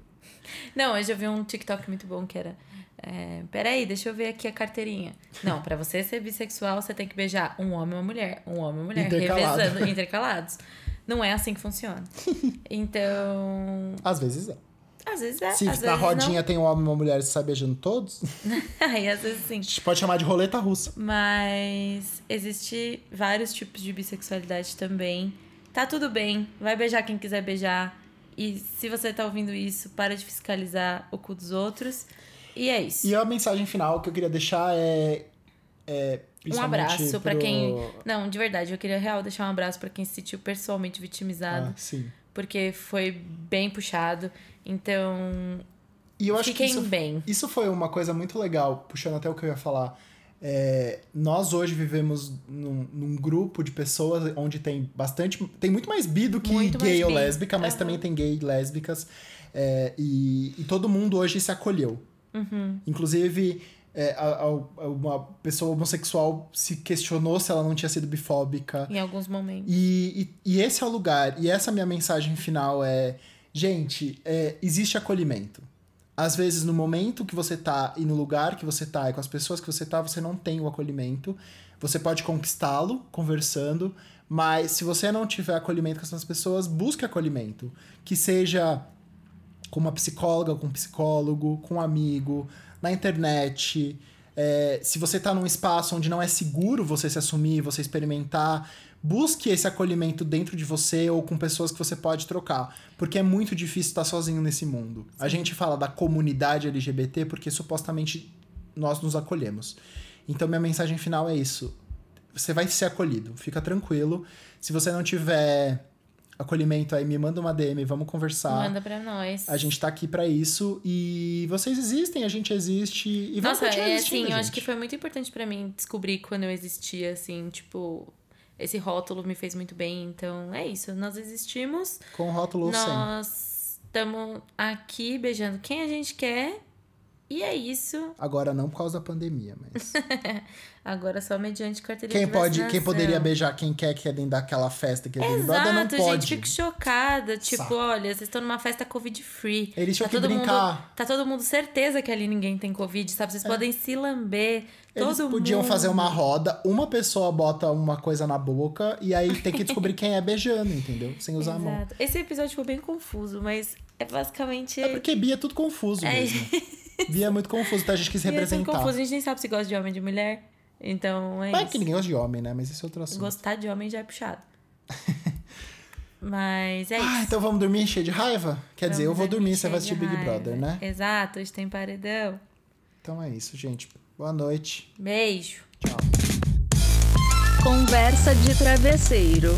Não, eu já vi um TikTok muito bom que era. É, peraí, deixa eu ver aqui a carteirinha. Não, pra você ser bissexual, você tem que beijar um homem e uma mulher. Um homem e uma mulher. Intercalado. Revezando, intercalados. Não é assim que funciona. Então. Às vezes é. Às vezes é. Se às na rodinha tem um homem e uma mulher e você sai beijando todos, Não. Aí, às vezes sim. a gente pode chamar de roleta russa. Mas existe vários tipos de bissexualidade também. Tá tudo bem, vai beijar quem quiser beijar. E se você tá ouvindo isso, para de fiscalizar o cu dos outros. E é isso. E a mensagem final que eu queria deixar é. é Um abraço pra pro- quem. Não, de verdade, eu queria real deixar um abraço pra quem se sentiu pessoalmente vitimizado. Ah, sim. Porque foi bem puxado. Então, E eu acho fiquem que isso, bem. isso foi uma coisa muito legal, puxando até o que eu ia falar. É, nós hoje vivemos num, num grupo de pessoas onde tem bastante. Tem muito mais bi do que Muito gay ou bi. lésbica, mas Aham. também tem gay e lésbicas. É, e, e todo mundo hoje se acolheu. Uhum. Inclusive, é, a- a- uma pessoa homossexual se questionou se ela não tinha sido bifóbica. Em alguns momentos. E, e, e esse é o lugar, e essa minha mensagem final é: gente, é, existe acolhimento. Às vezes, no momento que você tá e no lugar que você tá e com as pessoas que você tá, você não tem o acolhimento. Você pode conquistá-lo conversando, mas se você não tiver acolhimento com essas pessoas, busque acolhimento. Que seja com uma psicóloga, com um psicólogo, com um amigo, na internet. É, se você tá num espaço onde não é seguro você se assumir, você experimentar, busque esse acolhimento dentro de você ou com pessoas que você pode trocar. Porque é muito difícil estar sozinho nesse mundo. A gente fala da comunidade LGBT porque supostamente nós nos acolhemos. Então minha mensagem final é isso. Você vai ser acolhido, fica tranquilo. Se você não tiver acolhimento aí, me manda uma DM, vamos conversar. Manda pra nós. A gente tá aqui pra isso e vocês existem, a gente existe e vamos Nossa, continuar é assim, eu acho gente. que foi muito importante pra mim descobrir quando eu existia, assim, tipo, esse rótulo me fez muito bem, então é isso, nós existimos, Com o rótulo ou sem. nós estamos aqui beijando quem a gente quer, e é isso. Agora não por causa da pandemia, mas Agora só mediante carteirinha quem de pode, quem vacinação. poderia beijar quem quer que é dentro daquela festa que é Big Brother não Exato, pode. gente, fico chocada. Tipo, Saco. olha, vocês estão numa festa Covid-free. Eles tinham que todo brincar. Mundo, tá todo mundo certeza que ali ninguém tem Covid, sabe? Vocês podem se lamber. É. Eles todo podiam mundo. fazer uma roda, uma pessoa bota uma coisa na boca e aí tem que descobrir quem é beijando, entendeu? Sem usar a mão. Exato. Esse episódio foi bem confuso, mas é basicamente. É porque Bia é tudo confuso É mesmo. Bia é muito confuso, então a gente quis é representar. confuso. A gente nem sabe se gosta de homem ou de mulher. Então é Não é isso. que ninguém gosta de homem, né? Mas esse é outro assunto. Gostar de homem já é puxado. mas é isso. Ah, então vamos dormir cheio de raiva? Quer dizer, eu Vamos vou dormir, você vai de assistir Big raiva. Brother, né? Exato, hoje tem paredão. Então é isso, gente. Boa noite. Beijo. Tchau. Conversa de travesseiro.